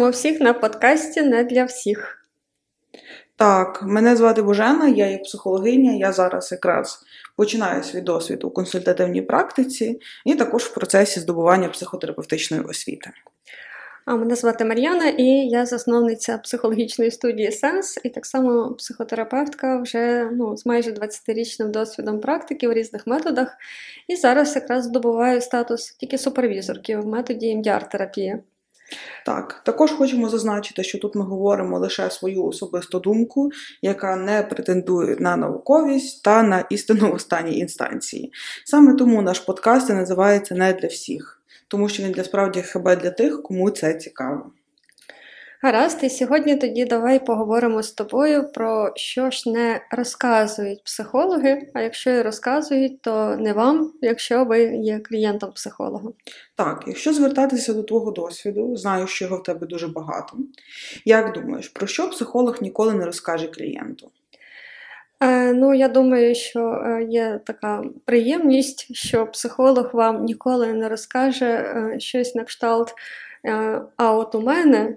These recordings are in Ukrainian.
Вітаємо всіх на подкасті не для всіх. Так, мене звати Божена, я є психологиня. Я зараз якраз починаю свій досвід у консультативній практиці і також в процесі здобування психотерапевтичної освіти. А мене звати Мар'яна, і я засновниця психологічної студії Сенс, і так само психотерапевтка вже ну, з майже 20-річним досвідом практики в різних методах. І зараз якраз здобуваю статус тільки супервізорки в методі МДР-терапії. Так, також хочемо зазначити, що тут ми говоримо лише свою особисту думку, яка не претендує на науковість та на істину в останній інстанції. Саме тому наш подкаст і називається не для всіх, тому що він для справді хіба для тих, кому це цікаво. Гаразд, і сьогодні тоді давай поговоримо з тобою про що ж не розказують психологи, а якщо і розказують, то не вам, якщо ви є клієнтом психолога. Так, якщо звертатися до твого досвіду, знаю, що його в тебе дуже багато. Як думаєш, про що психолог ніколи не розкаже клієнту? Е, ну, я думаю, що е, є така приємність, що психолог вам ніколи не розкаже е, щось на кшталт. Е, а от у мене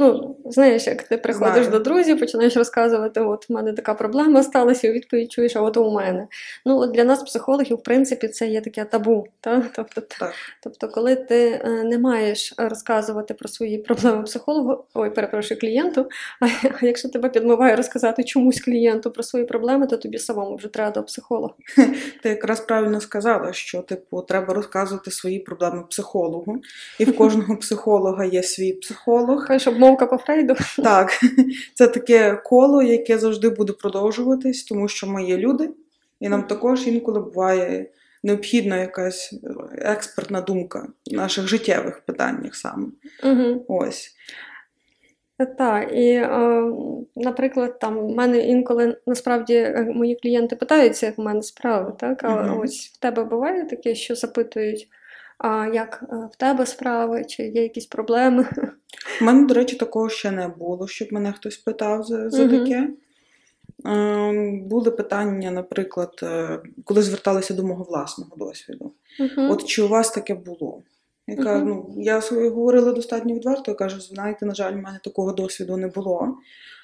Ну, знаєш, як ти приходиш Знаю. до друзів, починаєш розказувати, от в мене така проблема сталася, і відповідь чуєш, а от у мене. Ну, от для нас, психологів, в принципі, це є таке табу. Та? Тобто, Так. тобто, коли ти е, не маєш розказувати про свої проблеми психологу, ой, перепрошую, клієнту, а, якщо тебе підмиває розказати чомусь клієнту про свої проблеми, то тобі самому вже треба до психолога. Ти якраз правильно сказала, що типу треба розказувати свої проблеми психологу, і в кожного психолога є свій психолог. Кажеш, обмовка по Фрейду. Так, це таке коло, яке завжди буде продовжуватись, тому що ми є люди, і нам також інколи буває необхідна якась експертна думка в наших життєвих питаннях саме. Угу. Ось. Так, і, е, наприклад, там в мене інколи насправді е, мої клієнти питаються, як в мене справи, так? А Мгм. ось в тебе буває таке, що запитують, а як е, в тебе справи, чи є якісь проблеми? У мене, до речі, такого ще не було, щоб мене хтось питав за, за таке. Ем, Були питання, наприклад, е, коли зверталися до мого власного досвіду. Мгм. От чи у вас таке було? Яка, Мгм. ну, я говорила достатньо відверто, я кажу, знаєте, на жаль, в мене такого досвіду не було.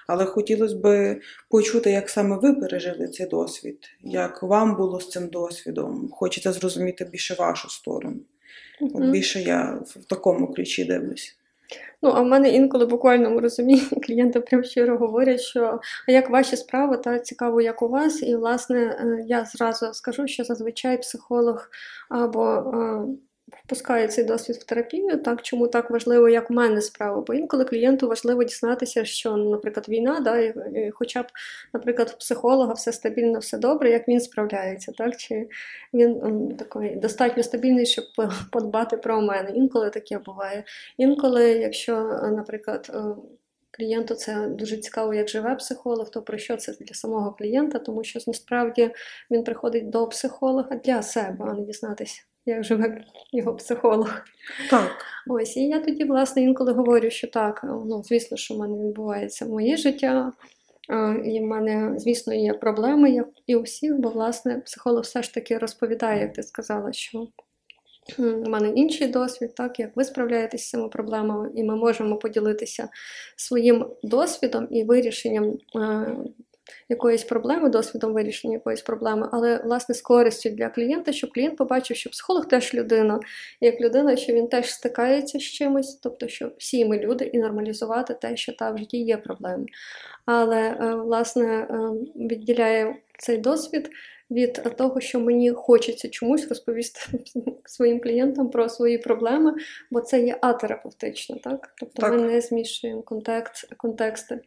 Але хотілося б почути, як саме ви пережили цей досвід, як вам було з цим досвідом. Хочеться зрозуміти більше вашу сторону. От більше я в такому ключі дивлюсь. Ну, а в мене інколи буквально розумінні клієнти прям щиро говорять, що а як ваші справи, та цікаво, як у вас. І, власне, е, я зразу скажу, що зазвичай психолог або е, цей досвід в терапію, так чому так важливо, як у мене справа. Бо інколи клієнту важливо дізнатися, що, наприклад, війна, да, і, і хоча б, наприклад, в психолога все стабільно, все добре, як він справляється, так? Чи він м, такий достатньо стабільний, щоб подбати про мене. Інколи таке буває. Інколи, якщо, наприклад, е, клієнту це дуже цікаво, як живе психолог, то про що це для самого клієнта, тому що насправді він приходить до психолога для себе, а не дізнатися, як живе його психолог. Так, Ось, і я тоді, власне, інколи говорю, що так, ну, звісно, що в мене відбувається моє життя, і в мене, звісно, є проблеми, як і у всіх, бо, власне, психолог все ж таки розповідає, як ти сказала, що у мене інший досвід, так, як ви справляєтесь з цими проблемами, і ми можемо поділитися своїм досвідом і вирішенням. е, Якоїсь проблеми, досвідом вирішення якоїсь проблеми, але власне з користю для клієнта, щоб клієнт побачив, що психолог теж людина, і як людина, що він теж стикається з чимось, тобто, що всі ми люди, і нормалізувати те, що та в житті є проблеми. Але е, власне е, відділяє цей досвід від того, що мені хочеться чомусь розповісти своїм клієнтам про свої проблеми, бо це є атерапевтично, так? Тобто Так. ми не змішуємо контекст, контексти.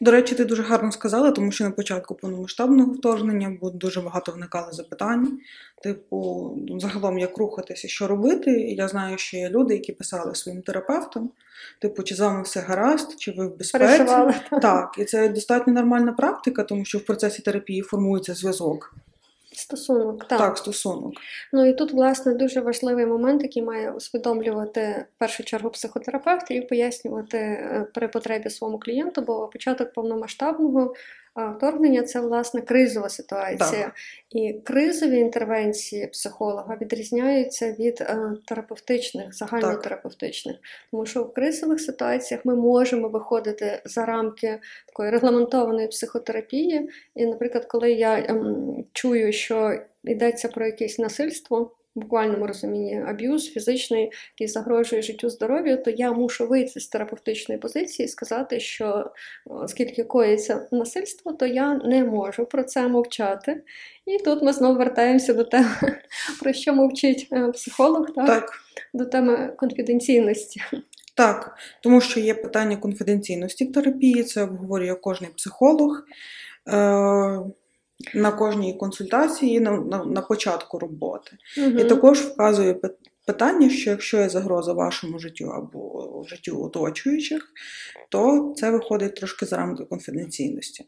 До речі, ти дуже гарно сказала, тому що на початку повномасштабного вторгнення було дуже багато виникало запитань. Типу, ну, загалом, як рухатися, що робити. І я знаю, що є люди, які писали своїм терапевтам, типу, чи з вами все гаразд, чи ви в безпеці. Переживали. Так, і це достатньо нормальна практика, тому що в процесі терапії формується зв'язок. Стосунок, так. Так, стосунок. Ну і тут, власне, дуже важливий момент, який має усвідомлювати в першу чергу психотерапевт і пояснювати е, при потребі своєму клієнту, бо початок повномасштабного вторгнення це власне кризова ситуація. Так. І кризові інтервенції психолога відрізняються від е, терапевтичних, загальнотерапевтичних. Тому що в кризових ситуаціях ми можемо виходити за рамки такої регламентованої психотерапії. І, наприклад, коли я ем, чую, що йдеться про якесь насильство в буквальному розумінні аб'юз фізичний, який загрожує життю здоров'ю, то я мушу вийти з терапевтичної позиції і сказати, що оскільки коїться насильство, то я не можу про це мовчати. І тут ми знову вертаємося до теми, про що мовчить е, психолог, так? Так. до теми конфіденційності. Так, тому що є питання конфіденційності в терапії, це обговорює кожен психолог е, на кожній консультації на, на, на початку роботи. Мгм. І також вказує питання, що якщо є загроза вашому життю або життю оточуючих, то це виходить трошки за рамки конфіденційності.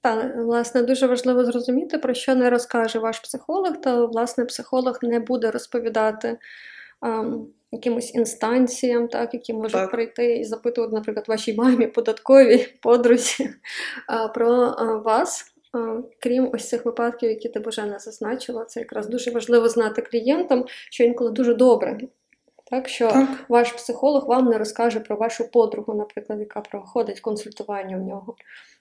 Та, власне, дуже важливо зрозуміти, про що не розкаже ваш психолог, та власне психолог не буде розповідати ем, якимось інстанціям, так, які можуть Так. прийти і запитувати, наприклад, вашій мамі, податковій, подрузі а, про а, вас. Крім ось цих випадків, які ти Божена зазначила, це якраз дуже важливо знати клієнтам, що інколи дуже добре. Так, що Так, ваш психолог вам не розкаже про вашу подругу, наприклад, яка проходить консультування в нього,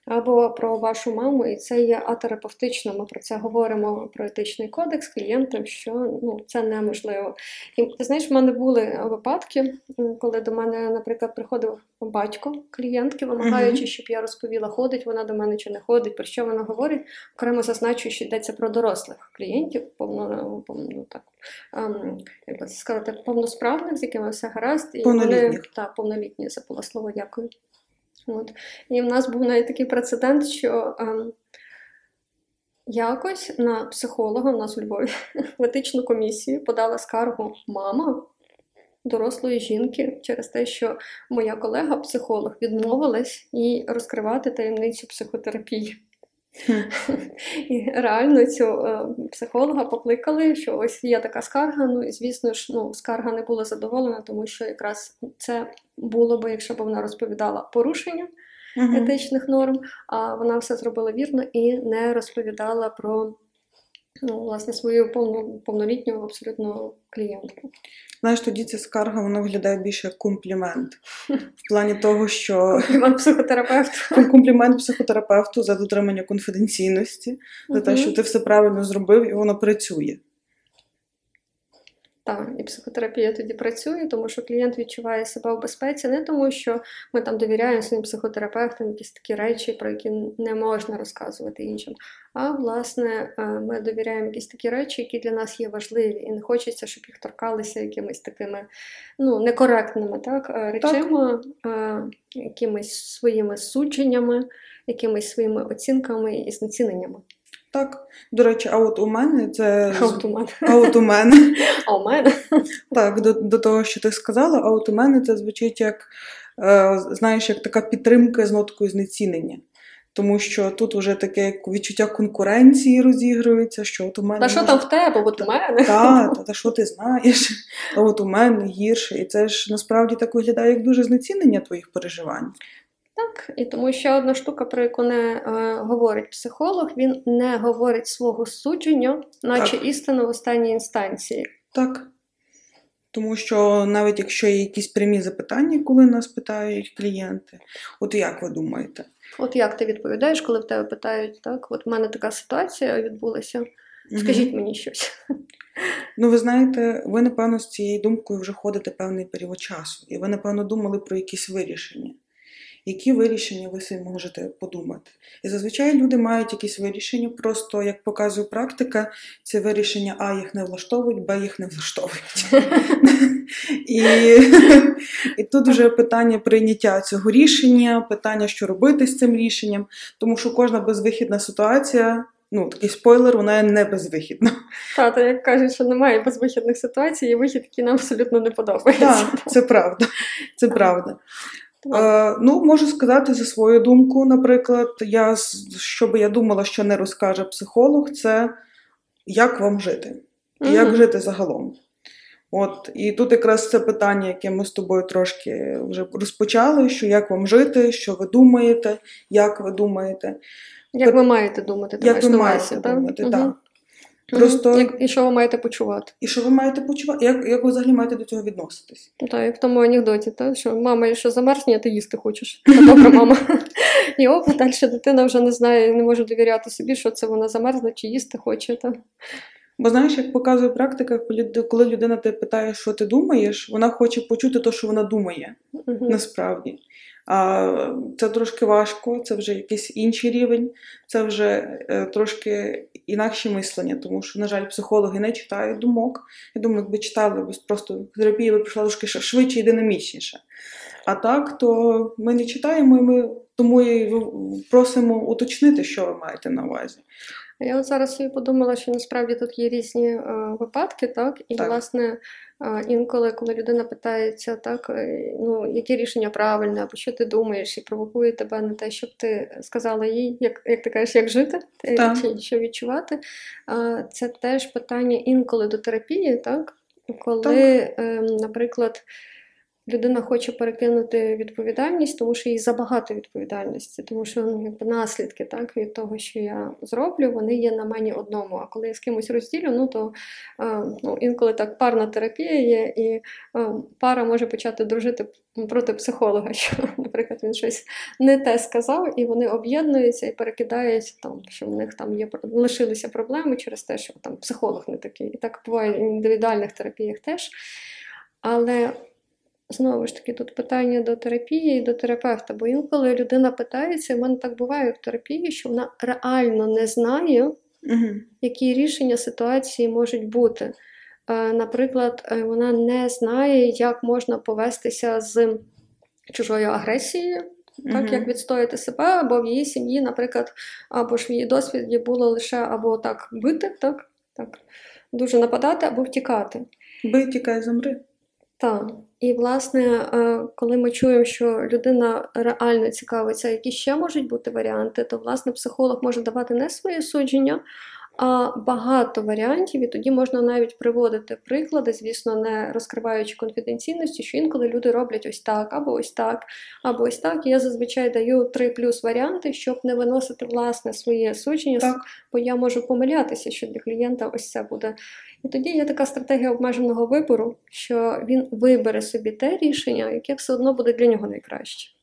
або про вашу маму, і це є атерапевтично. Ми про це говоримо про етичний кодекс клієнтам, що ну, це неможливо. І ти знаєш, в мене були випадки, коли до мене, наприклад, приходив батько клієнтки, вимагаючи, щоб я розповіла, ходить вона до мене чи не ходить, про що вона говорить. Окремо зазначу, що йдеться про дорослих клієнтів, повно, повно так, ем, як би сказати, повносправних, з якими все гаразд, і вони та повнолітні забула слово, дякую. От. І в нас був навіть такий прецедент, що ем, якось на психолога в нас у Львові в етичну комісію подала скаргу мама дорослої жінки через те, що моя колега, психолог, відмовилась їй розкривати таємницю психотерапії. І реально цю е, психолога покликали, що ось є така скарга. Ну і звісно ж, ну скарга не була задоволена, тому що якраз це було би, якщо б вона розповідала порушення етичних норм, а вона все зробила вірно і не розповідала про ну, власне свою повну, повнолітню абсолютно клієнтку. Знаєш, тоді ця скарга вона виглядає більше як комплімент. В плані того, що комплімент психотерапевту комплімент психотерапевту за дотримання конфіденційності, за те, що ти все правильно зробив і воно працює. Так, і психотерапія тоді працює, тому що клієнт відчуває себе в безпеці, не тому, що ми там довіряємо своїм психотерапевтам якісь такі речі, про які не можна розказувати іншим. А власне, е, ми довіряємо якісь такі речі, які для нас є важливі, і не хочеться, щоб їх торкалися якимись такими ну, некоректними так, речами, е, якимись своїми судженнями, якимись своїми оцінками і знеціненнями. Так, до речі, а от у мене це А от у мене. а от у мене А у мене так, до, до того, що ти сказала, а от у мене це звучить як е, знаєш, як така підтримка з ноткою знецінення. Тому що тут вже таке відчуття конкуренції розігрується, що от у мене та що може- там в тебе, от у мене. Та, та, та що ти знаєш? А от у мене гірше. І це ж насправді так виглядає як дуже знецінення твоїх переживань. Так, і тому ще одна штука, про яку не е, говорить психолог, він не говорить свого судження, наче Так. істину в останній інстанції. Так. Тому що навіть якщо є якісь прямі запитання, коли нас питають клієнти, от як ви думаєте? От як ти відповідаєш, коли в тебе питають, так, от в мене така ситуація відбулася, скажіть мені щось. Ну, ви знаєте, ви, напевно, з цією думкою вже ходите певний період часу, і ви, напевно, думали про якісь вирішення. Які вирішення ви собі можете подумати? І зазвичай люди мають якісь вирішення, просто як показує практика, ці вирішення А їх не влаштовують, Б їх не влаштовують. І, і тут вже питання прийняття цього рішення, питання, що робити з цим рішенням, тому що кожна безвихідна ситуація, ну такий спойлер, вона є не безвихідна. Тато, як кажуть, що немає безвихідних ситуацій, є вихід, який нам абсолютно не подобається. Так, це правда. Це правда. Е, ну, можу сказати за свою думку, наприклад, я, що би я думала, що не розкаже психолог, це як вам жити, і як жити загалом. От і тут якраз це питання, яке ми з тобою трошки вже розпочали: що як вам жити, що ви думаєте, як ви думаєте, Як ви маєте думати, ти як маєш ви маєте думати, так. Мгм. Просто Як- І що ви маєте почувати? і що ви маєте почувати? Як, як ви взагалі маєте до цього відноситись? Ну, Так, як в тому анекдоті, та, що мама, якщо замерзне, ти їсти хочеш. Та добра мама. І оп, далі дитина вже не знає, не може довіряти собі, що це вона замерзла чи їсти хоче. Та. Бо знаєш, як показує практика, коли людина тебе питає, що ти думаєш, вона хоче почути те, що вона думає. Мгм. насправді. Це трошки важко, це вже якийсь інший рівень, це вже е, трошки інакше мислення, тому що, на жаль, психологи не читають думок. Я думаю, якби читали, просто терапія би прийшла трошки швидше і динамічніше. А так, то ми не читаємо, і ми тому і просимо уточнити, що ви маєте на увазі. Я от зараз собі подумала, що насправді тут є різні е, випадки, так? І, Так. власне, інколи, коли людина питається, так, е, ну, яке рішення правильне, або що ти думаєш, і провокує тебе на те, щоб ти сказала їй, як, як ти кажеш, як жити, е, Так. чи що відчувати. Це теж питання інколи до терапії, так? Коли, так. наприклад, людина хоче перекинути відповідальність, тому що їй забагато відповідальності, тому що ну, наслідки так, від того, що я зроблю, вони є на мені одному. А коли я з кимось розділю, ну то е, ну, інколи так парна терапія є, і е, пара може почати дружити проти психолога, що, наприклад, він щось не те сказав, і вони об'єднуються і перекидають там, що в них там є лишилися проблеми через те, що там психолог не такий. І так буває в індивідуальних терапіях теж. Але Знову ж таки, тут питання до терапії і до терапевта, бо інколи людина питається, і в мене так буває в терапії, що вона реально не знає, Угу. які рішення ситуації можуть бути. Е, Наприклад, е, вона не знає, як можна повестися з чужою агресією, так, Мгм. як відстояти себе, або в її сім'ї, наприклад, або ж в її досвіді було лише або так бити, так, так, дуже нападати, або втікати. Бий, тікай, замри. Так. І, власне, е, коли ми чуємо, що людина реально цікавиться, які ще можуть бути варіанти, то власне психолог може давати не своє судження, а багато варіантів, і тоді можна навіть приводити приклади, звісно, не розкриваючи конфіденційності, що інколи люди роблять ось так, або ось так, або ось так. І я зазвичай даю три плюс варіанти, щоб не виносити власне своє судження, Так. бо я можу помилятися, що для клієнта ось це буде. І тоді є така стратегія обмеженого вибору, що він вибере собі те рішення, яке все одно буде для нього найкраще.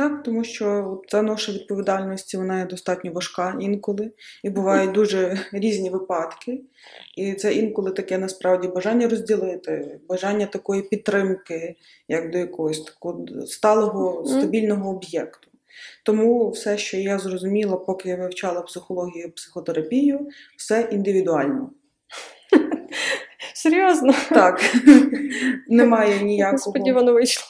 Так, тому що ця ноша відповідальності вона є достатньо важка інколи, і бувають дуже різні випадки. І це інколи таке насправді бажання розділити, бажання такої підтримки, як до якогось такого сталого, стабільного об'єкту. Тому все, що я зрозуміла, поки я вивчала психологію і психотерапію, все індивідуально. Серйозно, Так, немає ніякого. несподівано вийшло.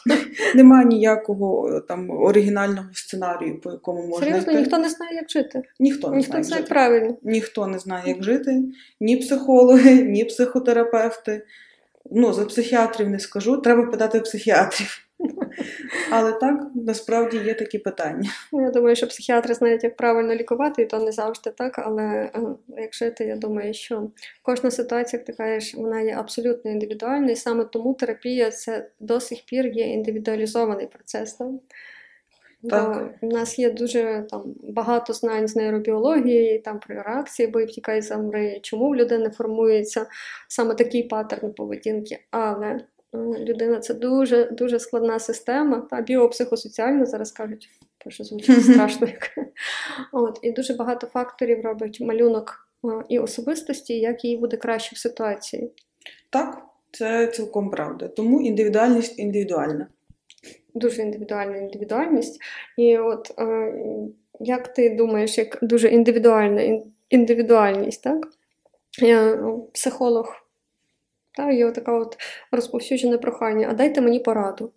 Немає ніякого там оригінального сценарію, по якому можна Серйозно, йти. ніхто не знає, як жити. Ніхто не Ніхто знає як жити. правильно. Ніхто не знає, як жити, ні психологи, ні психотерапевти. Ну, за психіатрів не скажу, треба питати психіатрів. Але так, насправді є такі питання. Ну, Я думаю, що психіатри знають, як правильно лікувати, і то не завжди так. Але е, як жити, я думаю, що кожна ситуація, як ти кажеш, вона є абсолютно індивідуальна, і саме тому терапія це до сих пір є індивідуалізований процес. Так? Так. Бо в нас є дуже там багато знань з нейробіології, там про реакції, бо втікай замри, чому в людини формується саме такий паттерн поведінки. Але людина це дуже дуже складна система, та біопсихосоціальна зараз кажуть, що звучить страшно. От, і дуже багато факторів робить малюнок е, і особистості, як їй буде краще в ситуації. Так, це цілком правда. Тому індивідуальність індивідуальна. Дуже індивідуальна індивідуальність. І от е, як ти думаєш, як дуже індивідуальна індивідуальність, так? Я ну, психолог, та, є така от розповсюджене прохання, а дайте мені пораду.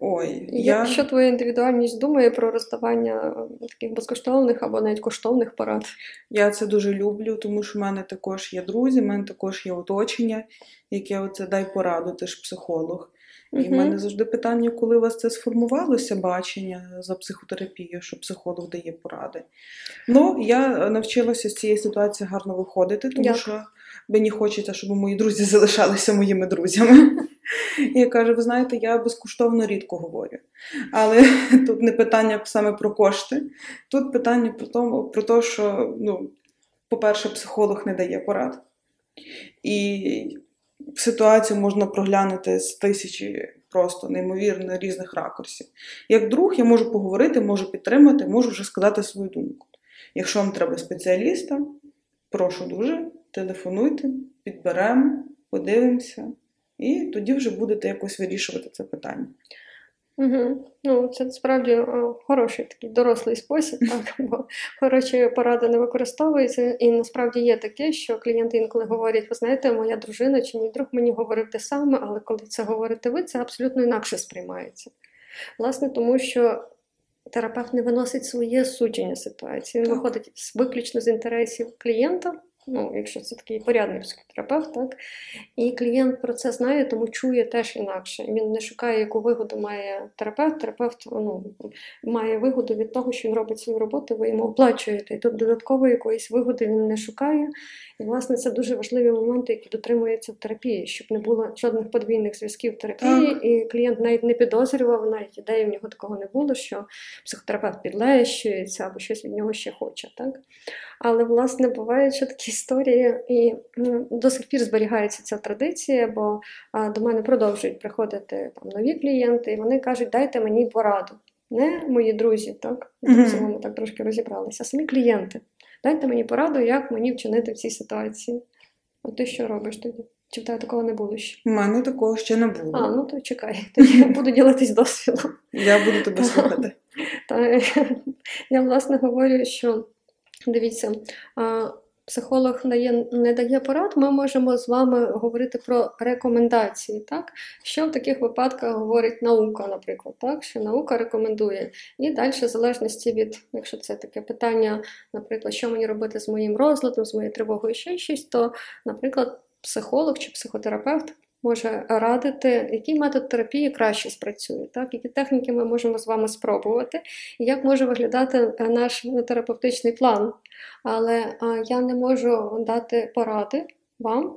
Ой, я... Що твоя індивідуальність думає про роздавання таких безкоштовних або навіть коштовних порад? Я це дуже люблю, тому що в мене також є друзі, в мене також є оточення, яке оце дай пораду, ти ж психолог. І в Мгм. мене завжди питання, коли у вас це сформувалося бачення за психотерапію, що психолог дає поради. Ну, я навчилася з цієї ситуації гарно виходити, тому Як? що мені хочеться, щоб мої друзі залишалися моїми друзями. І я кажу, ви знаєте, я безкоштовно рідко говорю. Але тут не питання саме про кошти, тут питання про тому, про те, що, ну, по-перше, психолог не дає порад. І ситуацію можна проглянути з тисячі просто неймовірно різних ракурсів. Як друг, я можу поговорити, можу підтримати, можу вже сказати свою думку. Якщо вам треба спеціаліста, прошу дуже, телефонуйте, підберемо, подивимося, і тоді вже будете якось вирішувати це питання. Угу. Ну, це справді хороший такий дорослий спосіб, так, бо хороші поради не використовуються. І насправді є таке, що клієнти інколи говорять: ви знаєте, моя дружина чи мій друг мені говорив те саме, але коли це говорите ви, це абсолютно інакше сприймається. Власне, тому що терапевт не виносить своє судження ситуації, він Так. виходить виключно з інтересів клієнта. Ну, якщо це такий порядний психотерапевт, так і клієнт про це знає, тому чує теж інакше. Він не шукає, яку вигоду має терапевт. Терапевт ну, має вигоду від того, що він робить свою роботу, ви йому оплачуєте. І тут додаткової якоїсь вигоди він не шукає. І, власне, це дуже важливі моменти, які дотримуються в терапії, щоб не було жодних подвійних зв'язків в терапії, Так. і клієнт навіть не підозрював, навіть ідеї в нього такого не було, що психотерапевт підлещується або щось від нього ще хоче. Так? Але, власне, бувають ще такі історії, і до сих пір зберігається ця традиція, бо а, до мене продовжують приходити там нові клієнти, і вони кажуть, дайте мені пораду. Не мої друзі, так? Мгм. Друзі, ми так трошки розібралися, а самі клієнти. Дайте мені пораду, як мені вчинити в цій ситуації. От ти що робиш тоді? Чи в тебе такого не було ще? У мене такого ще не було. А, ну то чекай, тоді я буду ділитись досвідом. Я буду тебе слухати. Та, я власне говорю, що дивіться, психолог дає, не дає порад, ми можемо з вами говорити про рекомендації. Так? Що в таких випадках говорить наука, наприклад, так? що наука рекомендує. І далі, в залежності від, якщо це таке питання, наприклад, що мені робити з моїм розладом, з моєю тривогою, ще щось, то, наприклад, психолог чи психотерапевт може радити, який метод терапії краще спрацює, так? які техніки ми можемо з вами спробувати, і як може виглядати е, наш терапевтичний план. Але я не можу дати поради вам,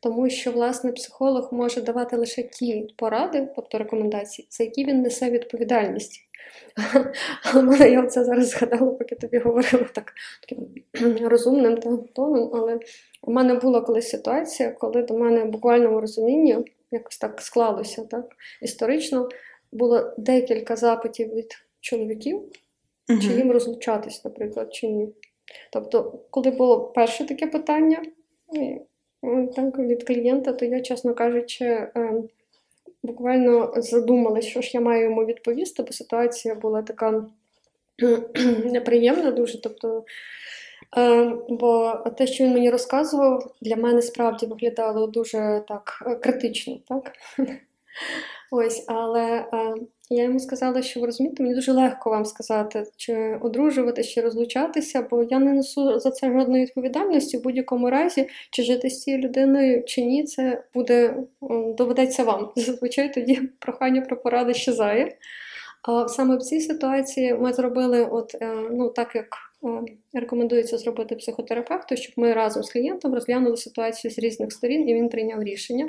тому що, власне, психолог може давати лише ті поради, тобто рекомендації, за які він несе відповідальність. Але мене я це зараз згадала, поки тобі говорила так таким розумним тоном. Але у мене була колись ситуація, коли до мене в буквальному розумінні якось так склалося, так історично було декілька запитів від чоловіків, чи їм розлучатись, наприклад, чи ні. Тобто, коли було перше таке питання так, від клієнта, то я, чесно кажучи, ем, буквально задумалась, що ж я маю йому відповісти, бо ситуація була така неприємна дуже. Тобто, е, бо те, що він мені розказував, для мене справді виглядало дуже так е, критично, так? Ось, але е, я йому сказала, що ви розумієте, мені дуже легко вам сказати, чи одружуватися, чи розлучатися, бо я не несу за це жодної відповідальності в будь-якому разі, чи жити з цією людиною, чи ні, це буде доведеться вам. Зазвичай тоді прохання про поради щезає. А саме в цій ситуації ми зробили, от е, ну так як рекомендується зробити психотерапевту, щоб ми разом з клієнтом розглянули ситуацію з різних сторін, і він прийняв рішення.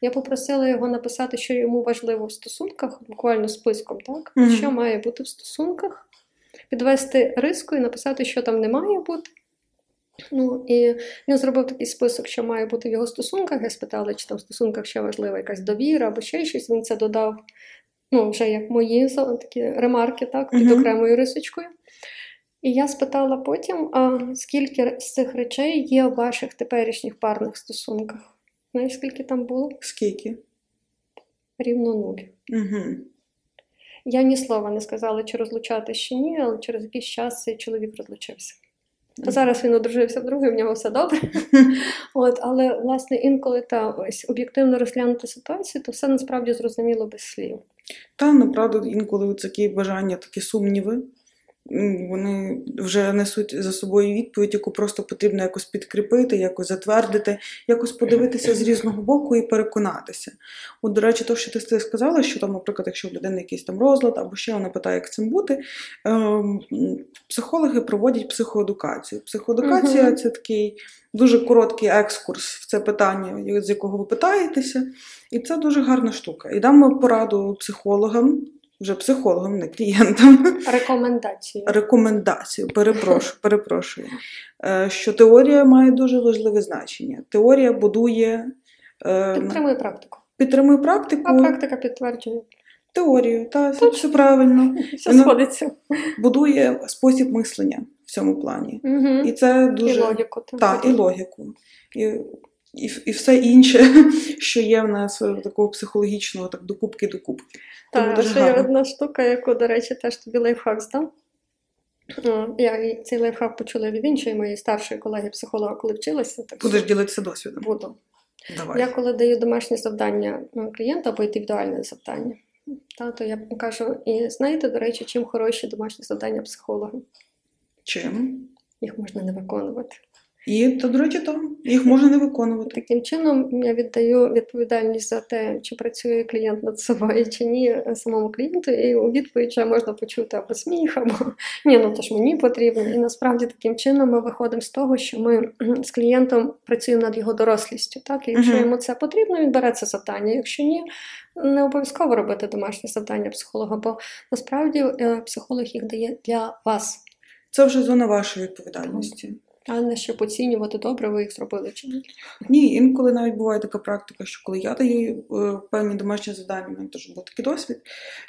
Я попросила його написати, що йому важливо в стосунках, буквально списком, так Мгм. що має бути в стосунках, підвести риску і написати, що там не має бути. Ну і він зробив такий список, що має бути в його стосунках. Я спитала, чи там в стосунках ще важлива якась довіра або ще щось. Він це додав. Ну, вже як мої такі ремарки, так, під окремою рисочкою. І я спитала потім, а скільки з цих речей є в ваших теперішніх парних стосунках? Знаєш, скільки там було? Скільки? Рівно нуль. Угу. Я ні слова не сказала, чи розлучатися чи ні, але через якийсь час цей чоловік розлучився. А зараз він одружився вдруге, в нього все добре. От, але власне інколи та ось об'єктивно розглянути ситуацію, то все насправді зрозуміло без слів. Та направду інколи такі бажання, такі сумніви. Вони вже несуть за собою відповідь, яку просто потрібно якось підкріпити, якось затвердити, якось подивитися з різного боку і переконатися. От, до речі, то, що ти сказала, що там, наприклад, якщо в людини якийсь там розлад, або ще вона питає, як цим бути, ем, психологи проводять психоедукацію. Психоедукація uh це такий дуже короткий екскурс в це питання, з якого ви питаєтеся, і це дуже гарна штука. І дамо пораду психологам вже психологом, не клієнтам. Рекомендацію. Рекомендацію, перепрошую, перепрошую. Е, що теорія має дуже важливе значення. Теорія будує. Е, підтримує практику. Підтримує практику. А практика підтверджує. Теорію, так, все, все правильно. Все сходиться. Будує спосіб мислення в цьому плані. Угу. І це дуже. І логіку. Так, і логіку. І і і все інше, що є в нас е, такого психологічного, так докупки докупки. Так, ще є одна штука, яку, до речі, теж тобі лайфхак здав. Я цей лайфхак почула від іншої моєї старшої колеги-психолога, коли вчилася. Так Будеш ділитися досвідом? Буду. Давай. Я коли даю домашнє завдання клієнта або індивідуальне завдання, та, то я кажу, і знаєте, до речі, чим хороші домашні завдання психолога? Чим? Їх можна не виконувати. І то, до речі, то їх можна не виконувати. Таким чином я віддаю відповідальність за те, чи працює клієнт над собою, чи ні самому клієнту, і у відповідь можна почути або сміх, або ні, ну то ж мені потрібно. І насправді таким чином ми виходимо з того, що ми з клієнтом працюємо над його дорослістю. Так, і якщо йому це потрібно, він бере це завдання. Якщо ні, не обов'язково робити домашнє завдання психолога, бо насправді е, психолог їх дає для вас. Це вже зона вашої відповідальності. А не щоб оцінювати добре, ви їх зробили чи ні? Ні, інколи навіть буває така практика, що коли я даю е, певні домашні завдання, у мене теж був такий досвід,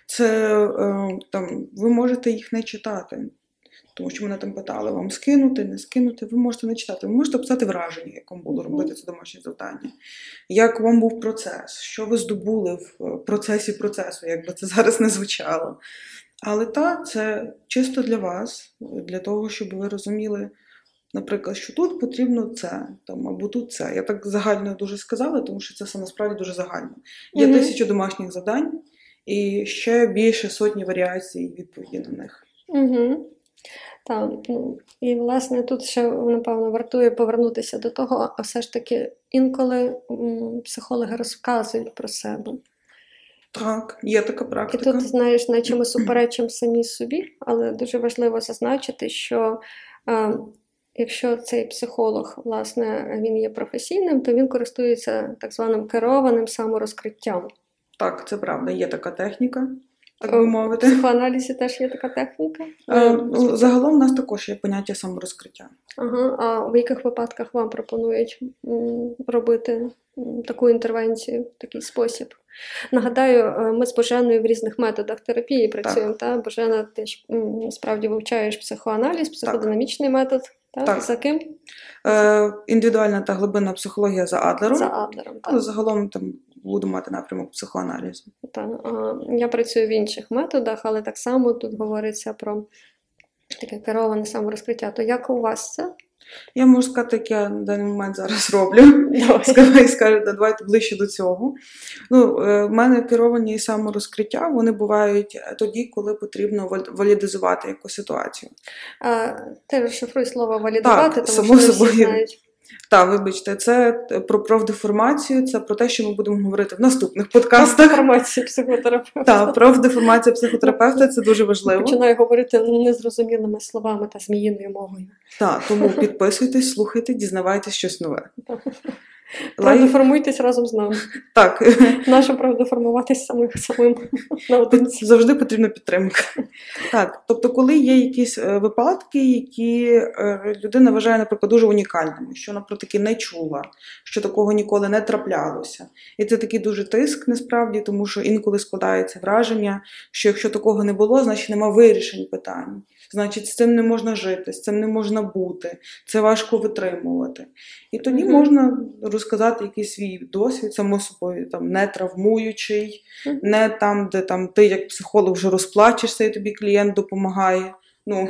це е, там ви можете їх не читати. Тому що мене там питали, вам скинути, не скинути, ви можете не читати, ви можете писати враження, як вам було робити це домашнє завдання, як вам був процес, що ви здобули в е, процесі процесу, як би це зараз не звучало. Але так, це чисто для вас, для того, щоб ви розуміли. Наприклад, що тут потрібно це, там, або тут це. Я так загально дуже сказала, тому що це все насправді дуже загально. Є mm-hmm. тисячу домашніх завдань і ще більше сотні варіацій відповіді на них. Угу. Так, ну, і власне тут ще напевно вартує повернутися до того, а все ж таки інколи м, психологи розказують про себе. Так, є така практика. І тут, знаєш, наче ми суперечимо самі собі, але дуже важливо зазначити, що. Е, Якщо цей психолог, власне, він є професійним, то він користується так званим керованим саморозкриттям. Так, це правда, є така техніка, так би мовити. В психоаналізі теж є така техніка. Е, ну, загалом у нас також є поняття саморозкриття. Ага, А в яких випадках вам пропонують робити таку інтервенцію, в такий спосіб? Нагадаю, е, ми з Боженою в різних методах терапії працюємо. Так. Та? Божена, ти ж справді вивчаєш психоаналіз, психодинамічний так. метод. Так? так. За ким? Е, Індивідуальна та глибинна психологія за Адлером. За Адлером, так. Але загалом там буду мати напрямок психоаналізу. Так. Я працюю в інших методах, але так само тут говориться про таке кероване саморозкриття. То як у вас це? Я можу сказати, як я на даний момент зараз роблю. Давай скажу, давайте ближче до цього. Ну, е, В мене керовані саморозкриття, вони бувають тоді, коли потрібно валідизувати якусь ситуацію. А, Ти розшифруй слово валідувати, так, тому само що собою. знають. Так, вибачте, це про профдеформацію, це про те, що ми будемо говорити в наступних подкастах. Профдеформація психотерапевта. Так, профдеформація психотерапевта це дуже важливо. Починаю говорити незрозумілими словами та зміїною мовою. Так, тому підписуйтесь, слухайте, дізнавайтесь щось нове. Правдоформуйтесь разом з нами. Так. Нащо правдоформуватись самим самим наодинці? Завжди потрібна підтримка. Так, тобто, коли є якісь е, випадки, які е, людина вважає, наприклад, дуже унікальними, що, наприклад, таки не чула, що такого ніколи не траплялося. І це такий дуже тиск насправді, тому що інколи складається враження, що якщо такого не було, значить нема вирішень питань. Значить, з цим не можна жити, з цим не можна бути, це важко витримувати. І тоді mm-hmm. можна розказати якийсь свій досвід, само собою, там не травмуючий, mm-hmm. не там, де там ти як психолог вже розплачешся, і тобі клієнт допомагає. Ну,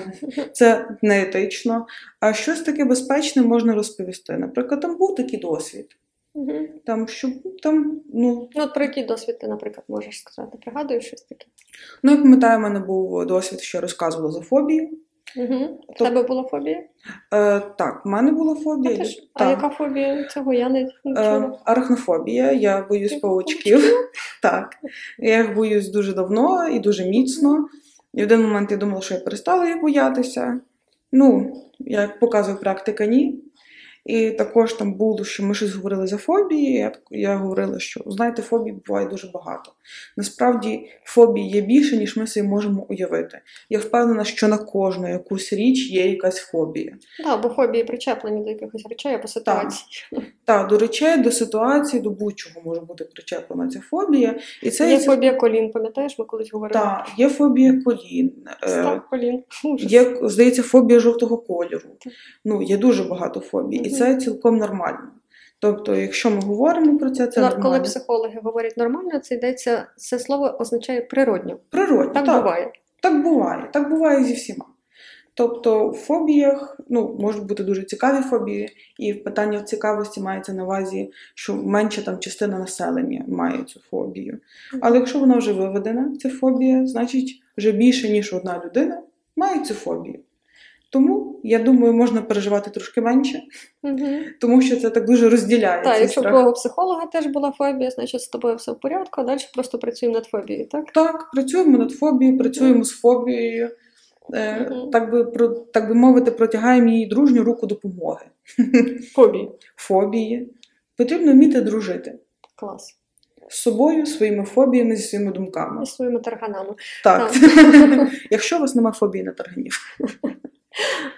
це не етично. А щось таке безпечне можна розповісти. Наприклад, там був такий досвід. Угу. Там, що там, ну, Ну, от про який досвід ти, наприклад, можеш сказати? Пригадуєш щось таке? ну, я пам'ятаю, в мене був досвід, що я розказувала за фобію. Угу. В Тоб- тебе була фобія? Е, так, в мене була фобія. ти ж- а яка фобія цього? Я не, Е, арахнофобія, я боюсь павучків. Так. Я їх боюсь дуже давно і дуже міцно. І в один момент я думала, що я перестала їх боятися. Ну, як показує практика, ні. І також там було, що ми щось говорили за фобії. Я, я говорила, що знаєте, фобій буває дуже багато. Насправді фобій є більше, ніж ми собі можемо уявити. Я впевнена, що на кожну якусь річ є якась фобія. Так, бо фобії причеплені до якихось речей або ситуацій. Так, до речей, до ситуації, до будь-чого може бути причеплена ця фобія. І це Є ці- фобія колін, пам'ятаєш, ми колись говорили? Так, є фобія колін, е, Страх колін. Ужас. є, здається, фобія жовтого кольору. Так. Ну, є дуже багато фобій. Це цілком нормально. Тобто, якщо ми говоримо про це, це Ну, нормально. Коли психологи говорять нормально, це йдеться, це слово означає природньо. Природно, Так, так, буває. так буває. Так буває зі всіма. Тобто, в фобіях ну, можуть бути дуже цікаві фобії, і в питанні цікавості мається на увазі, що менша там частина населення має цю фобію. Але якщо вона вже виведена, ця фобія, значить вже більше, ніж одна людина має цю фобію. Тому, я думаю, можна переживати трошки менше, Угу. тому що це так дуже розділяє Так, якщо у страх. твого психолога теж була фобія, значить з тобою все в порядку, а далі просто працюємо над фобією, так? Так, працюємо над фобією, працюємо з фобією. Е, так, би, про, так би мовити, протягаємо їй дружню руку допомоги. Фобії. Фобії. Потрібно вміти дружити Клас. з собою, своїми фобіями, зі своїми думками. І своїми тарганами. Так. Якщо у вас немає фобії на тарганів.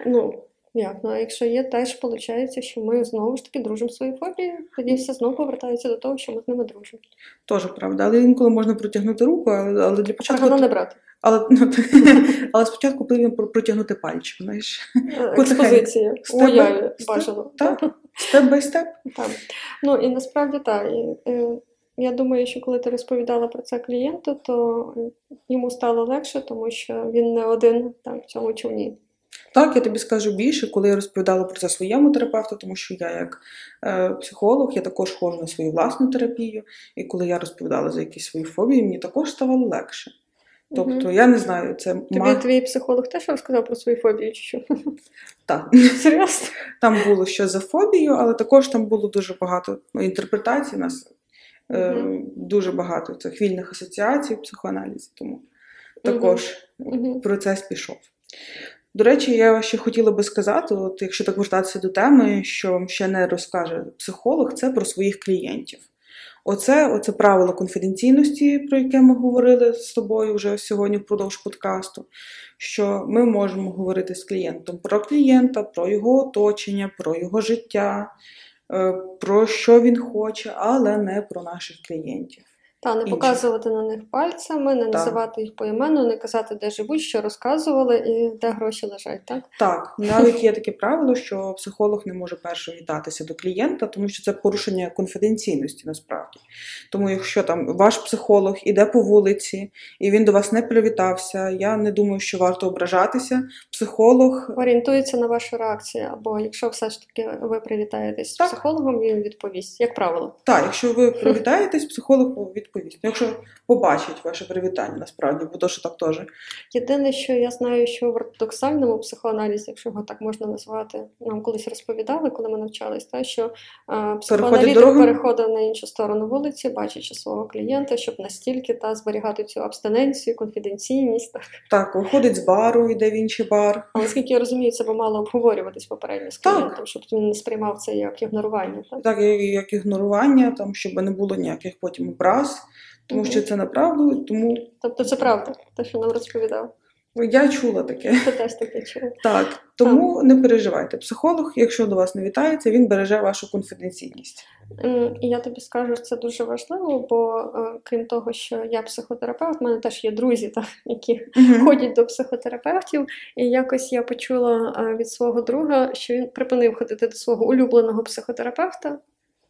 Ну, як? Ну, а якщо є, теж виходить, що ми знову ж таки дружимо з своєю фобією, тоді все знову повертається до того, що ми з ними дружимо. Теж правда. Але інколи можна протягнути руку, але, але для початку. Не брати. Але, ну, але спочатку потрібно протягнути пальчик, знаєш. Експозиція. Степ- Уяві бажано. Step by step. Ну і насправді так. Е, я думаю, що коли ти розповідала про це клієнту, то е, йому стало легше, тому що він не один там в цьому човні. Так, я тобі скажу більше, коли я розповідала про це своєму терапевту, тому що я як е, психолог, я також ходжу на свою власну терапію. І коли я розповідала за якісь свої фобії, мені також ставало легше. Тобто, я не знаю, це Тобі ма... твій психолог теж розказав про свої фобії, чи що? так. Серйозно? Там було що за фобію, але також там було дуже багато ну, інтерпретацій. У нас е, дуже багато цих вільних асоціацій в психоаналізі, тому також процес пішов. До речі, я ще хотіла би сказати, от якщо так вертатися до теми, що вам ще не розкаже психолог, це про своїх клієнтів. Оце, оце правило конфіденційності, про яке ми говорили з тобою вже сьогодні впродовж подкасту. Що ми можемо говорити з клієнтом про клієнта, про його оточення, про його життя, е, про що він хоче, але не про наших клієнтів. Та не Інші. показувати на них пальцями, не Так. називати їх поіменно, не казати, де живуть, що розказували і де гроші лежать, так? Так, навіть є таке правило, що психолог не може першим вітатися до клієнта, тому що це порушення конфіденційності насправді. Тому, якщо там ваш психолог іде по вулиці і він до вас не привітався, я не думаю, що варто ображатися. Психолог Орієнтується на вашу реакцію, або якщо все ж таки ви привітаєтесь з психологом, він відповість, як правило. так, якщо ви привітаєтесь, психолог відповість. Якщо побачить ваше привітання, насправді, бо то що так теж. Єдине, що я знаю, що в ортодоксальному психоаналізі, якщо його так можна назвати, нам колись розповідали, коли ми навчались, та, що е, психоаналітик переходив на іншу сторону вулиці, бачачи свого клієнта, щоб настільки та зберігати цю абстиненцію, конфіденційність. Так. Так, виходить з бару, йде в інший бар. Але наскільки я розумію, це би мало обговорюватись попередньо з Так. клієнтом, щоб він не сприймав це як ігнорування. Так? Так, як ігнорування, там, щоб не було ніяких потім образ, тому що це неправда, тому Тобто це правда, те, що нам розповідав. я чула таке. Ти теж таке чув. Так, тому не переживайте. Психолог, якщо до вас не вітається, він береже вашу конфіденційність. І я тобі скажу, це дуже важливо, бо е, крім того, що я психотерапевт, в мене теж є друзі, так, які ходять до психотерапевтів. І якось я почула е, від свого друга, що він припинив ходити до свого улюбленого психотерапевта.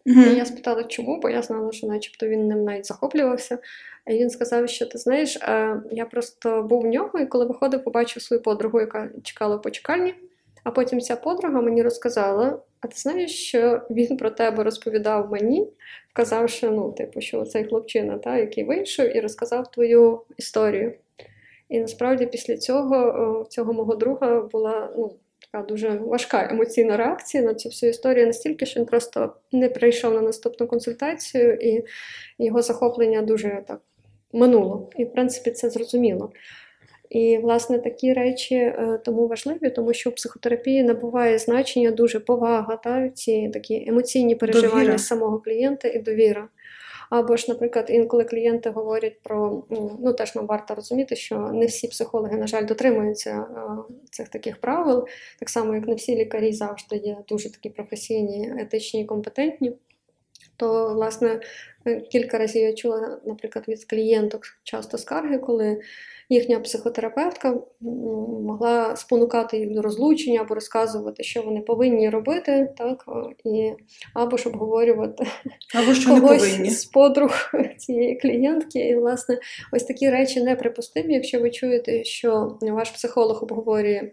Мгм. І я спитала, чому, бо я знала, що начебто він ним навіть захоплювався. І він сказав, що ти знаєш, е, я просто був в нього, і коли виходив, побачив свою подругу, яка чекала в почекальні. А потім ця подруга мені розказала: а ти знаєш, що він про тебе розповідав мені, вказавши, ну, типу, що цей хлопчина, та, який вийшов, і розказав твою історію. І насправді після цього цього мого друга була ну, така дуже важка емоційна реакція на цю всю історію, настільки, що він просто не прийшов на наступну консультацію, і його захоплення дуже так минуло. І, в принципі, це зрозуміло. І, власне, такі речі е, тому важливі, тому що в психотерапії набуває значення дуже повага, та, ці такі емоційні переживання довіра. самого клієнта і довіра. Або ж, наприклад, інколи клієнти говорять про ну теж нам варто розуміти, що не всі психологи, на жаль, дотримуються цих таких правил, так само як не всі лікарі завжди є дуже такі професійні, етичні і компетентні. То, власне, е, кілька разів я чула, наприклад, від клієнток часто скарги, коли їхня психотерапевтка могла спонукати їх до розлучення або розказувати, що вони повинні робити, так і або ж обговорювати або що когось не повинні. з подруг цієї клієнтки. І, власне, ось такі речі неприпустимі, якщо ви чуєте, що ваш психолог обговорює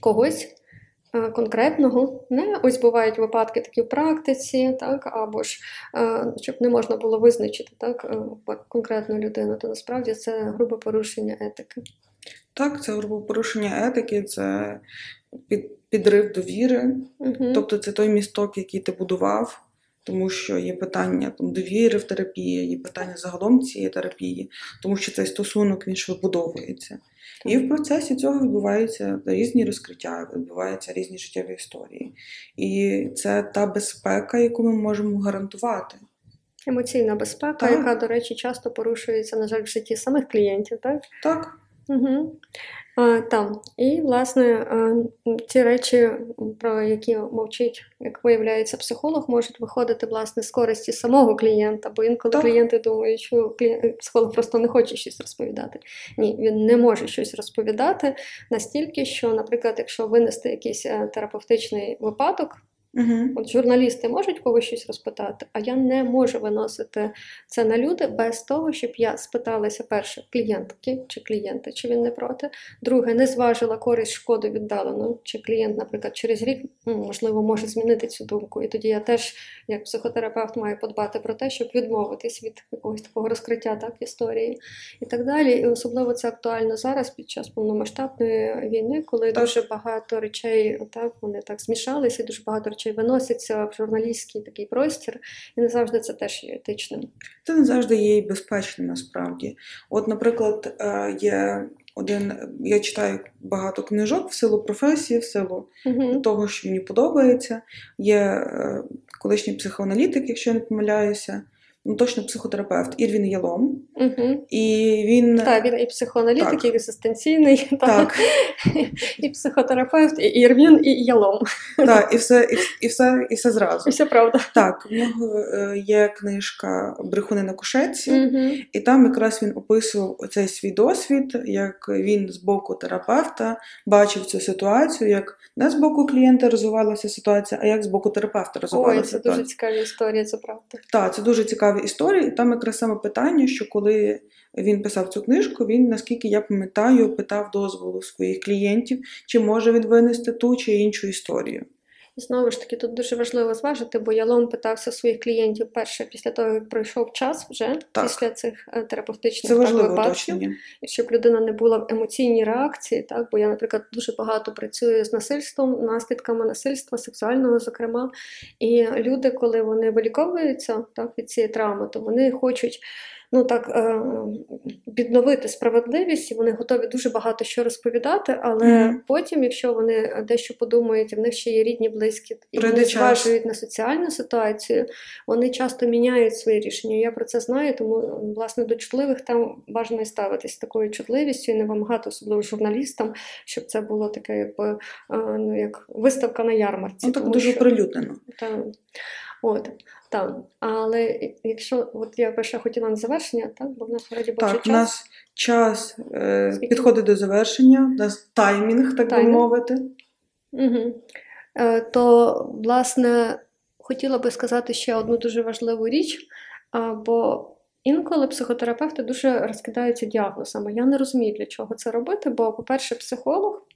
когось. Е, конкретного. Не ось бувають випадки такі в практиці, так, або ж е, щоб не можна було визначити так, е, конкретну людину, то насправді це грубе порушення етики. Так, це грубе порушення етики, це під, підрив довіри, угу. тобто це той місток, який ти будував. Тому що є питання там довіри в терапії, є питання загалом цієї терапії, тому що цей стосунок він ж вибудовується. І в процесі цього відбуваються різні розкриття, відбуваються різні життєві історії. І це та безпека, яку ми можемо гарантувати. Емоційна безпека, так. яка, до речі, часто порушується, на жаль, в житті самих клієнтів, так? Так. Угу. Там. І, власне, ці речі, про які мовчить, як виявляється, психолог, можуть виходити власне з користі самого клієнта, бо інколи так. клієнти думають, що психолог просто не хоче щось розповідати. Ні, він не може щось розповідати настільки, що, наприклад, якщо винести якийсь е, терапевтичний випадок, Угу. От журналісти можуть когось щось розпитати, а я не можу виносити це на люди без того, щоб я спиталася перше клієнтки чи клієнта, чи він не проти. Друге, не зважила користь шкоду віддалено, чи клієнт, наприклад, через рік ну, можливо може змінити цю думку. І тоді я теж, як психотерапевт, маю подбати про те, щоб відмовитись від якогось такого розкриття так, історії і так далі. І особливо це актуально зараз під час повномасштабної війни, коли так. дуже багато речей так вони так змішалися, і дуже багато речей чи виноситься в журналістський такий простір, і не завжди це теж є етичним. Це не завжди є і безпечним насправді. От, наприклад, е, є один, я читаю багато книжок в силу професії, в силу uh того, що мені подобається. Є е, колишній психоаналітик, якщо я не помиляюся ну точно психотерапевт Ірвін Ялом. Угу. І він Так, він і психоаналітик, так. і екзистенційний, так. і психотерапевт, і Ірвін, і Ялом. Так, і все і, і все, і все зразу. І все правда. Так, в нього е, є книжка Брехуни на кушетці, угу. і там якраз він описував цей свій досвід, як він з боку терапевта бачив цю ситуацію, як не з боку клієнта розвивалася ситуація, а як з боку терапевта розвивалася ситуація. Ой, це дуже цікава історія, це правда. Так, це дуже цікава цікаві історії, і там якраз саме питання, що коли він писав цю книжку, він, наскільки я пам'ятаю, питав дозволу своїх клієнтів, чи може він винести ту чи іншу історію. Знову ж таки, тут дуже важливо зважити, бо Ялом питався своїх клієнтів перше після того, як пройшов час вже так. після цих е, терапевтичних Це випадків, і щоб людина не була в емоційній реакції. Так, бо я, наприклад, дуже багато працюю з насильством, наслідками насильства, сексуального, зокрема. І люди, коли вони виліковуються так від цієї травми, то вони хочуть ну так е, відновити справедливість, і вони готові дуже багато що розповідати, але mm. потім, якщо вони дещо подумають, в них ще є рідні, близькі, і вони зважують на соціальну ситуацію, вони часто міняють свої рішення. Я про це знаю, тому власне до чутливих там бажано ставитись такою чутливістю і не вимагати, особливо журналістам, щоб це було таке, якби е, ну як виставка на ярмарці. Ну, так дуже що, прилюднено. Та, От, так. Але якщо от я ще хотіла на завершення, так, бо в нас вроді Так, час. у нас час е, підходить до завершення, у нас таймінг, так би мовити. Угу. Е, То, власне, хотіла би сказати ще одну дуже важливу річ, бо інколи психотерапевти дуже розкидаються діагнозами. Я не розумію, для чого це робити, бо, по-перше, психолог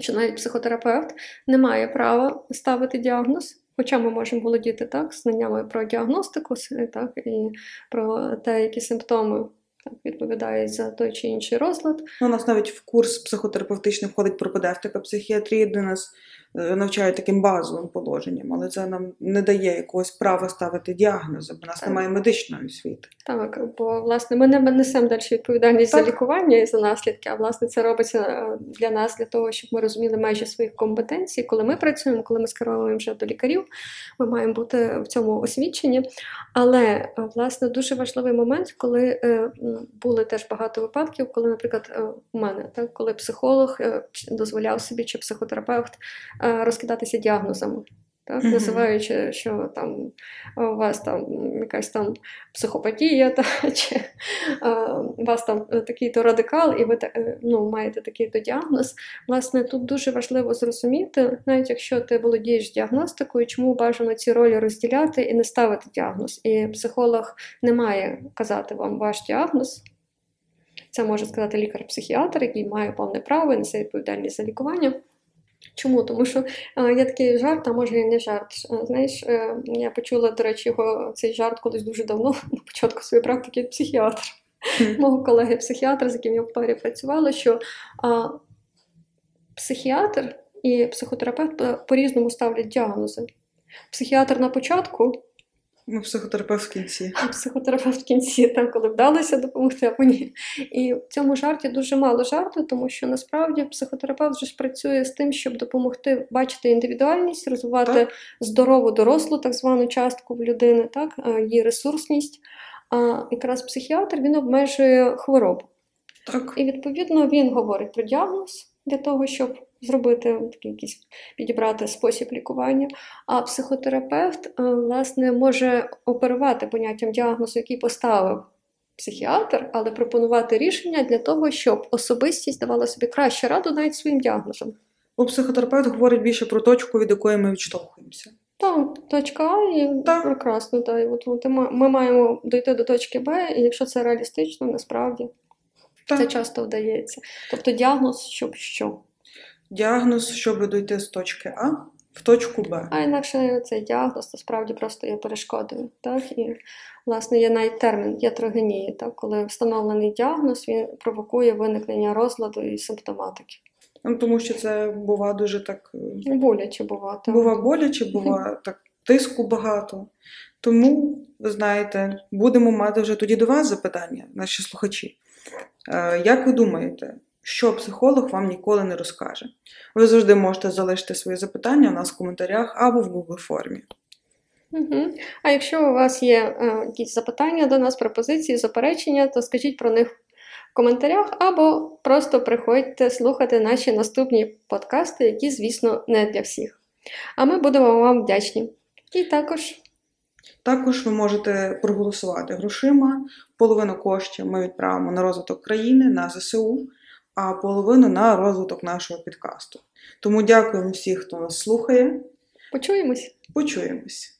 що навіть психотерапевт не має права ставити діагноз. Хоча ми можемо володіти так, знаннями про діагностику, так, і про те, які симптоми так, відповідають за той чи інший розлад. Ну, у нас навіть в курс психотерапевтичний входить пропедевтика психіатрії, де нас е, навчають таким базовим положенням, але це нам не дає якогось права ставити діагнози, бо нас Так. немає медичної освіти. Так, бо власне ми не несемо далі відповідальність Так. за лікування і за наслідки, а власне це робиться е, для нас, для того, щоб ми розуміли межі своїх компетенцій. Коли ми працюємо, коли ми скеровуємо вже до лікарів, ми маємо бути в цьому освічені. Але е, власне дуже важливий момент, коли були теж багато випадків, коли, наприклад, е, у мене так, коли психолог е, дозволяв собі чи психотерапевт е, розкидатися діагнозами. Так, називаючи, що там у вас там якась там психопатія, та, чи а, у вас там такий-то радикал, і ви е, ну, маєте такий-то діагноз. Власне, тут дуже важливо зрозуміти, навіть якщо ти володієш діагностикою, чому бажано ці ролі розділяти і не ставити діагноз. І психолог не має казати вам ваш діагноз. Це може сказати лікар-психіатр, який має повне право і несе відповідальність за лікування. Чому? Тому що е, є такий жарт, а може і не жарт. Е, Знаєш, е, я почула, до речі, його цей жарт колись дуже давно, на початку своєї практики психіатр. Мого колеги психіатра, з яким я в парі працювала, що а, психіатр і психотерапевт по-різному ставлять діагнози. Психіатр на початку, Ми психотерапевт в кінці. психотерапевт в кінці, там, коли вдалося допомогти, або ні. І в цьому жарті дуже мало жарту, тому що насправді психотерапевт вже ж працює з тим, щоб допомогти бачити індивідуальність, розвивати Так. здорову дорослу, так звану частку в людини, так, її ресурсність. А якраз психіатр він обмежує хворобу. Так. І відповідно він говорить про діагноз для того, щоб зробити такий якийсь підібрати спосіб лікування. А психотерапевт е, власне може оперувати поняттям діагнозу, який поставив психіатр, але пропонувати рішення для того, щоб особистість давала собі краще раду навіть своїм діагнозом. У психотерапевт говорить більше про точку, від якої ми відштовхуємося. Так, точка А і Так. прекрасно. Так. І от, от ми ми маємо дойти до точки Б, і якщо це реалістично, насправді це часто вдається. Тобто діагноз, щоб що. Діагноз, щоб дойти з точки А в точку Б. А інакше цей діагноз насправді просто є перешкодою. Так? І, власне, є навіть термін ятрогенії, так? коли встановлений діагноз він провокує виникнення розладу і симптоматики. Ну, тому що це бува дуже так. е, Боляче буває. так. Бува боляче, бува так тиску багато. Тому, ви знаєте, будемо мати вже тоді до вас запитання, наші слухачі. Е, Як ви думаєте, що психолог вам ніколи не розкаже? Ви завжди можете залишити свої запитання у нас в коментарях або в Google формі. Угу. А якщо у вас є е, якісь запитання до нас, пропозиції, заперечення, то скажіть про них в коментарях, або просто приходьте слухати наші наступні подкасти, які, звісно, не для всіх. А ми будемо вам вдячні. І також Також ви можете проголосувати грошима. Половину коштів ми відправимо на розвиток країни, на ЗСУ, а половину на розвиток нашого підкасту. Тому дякуємо всім, хто нас слухає. почуємось. Почуємось.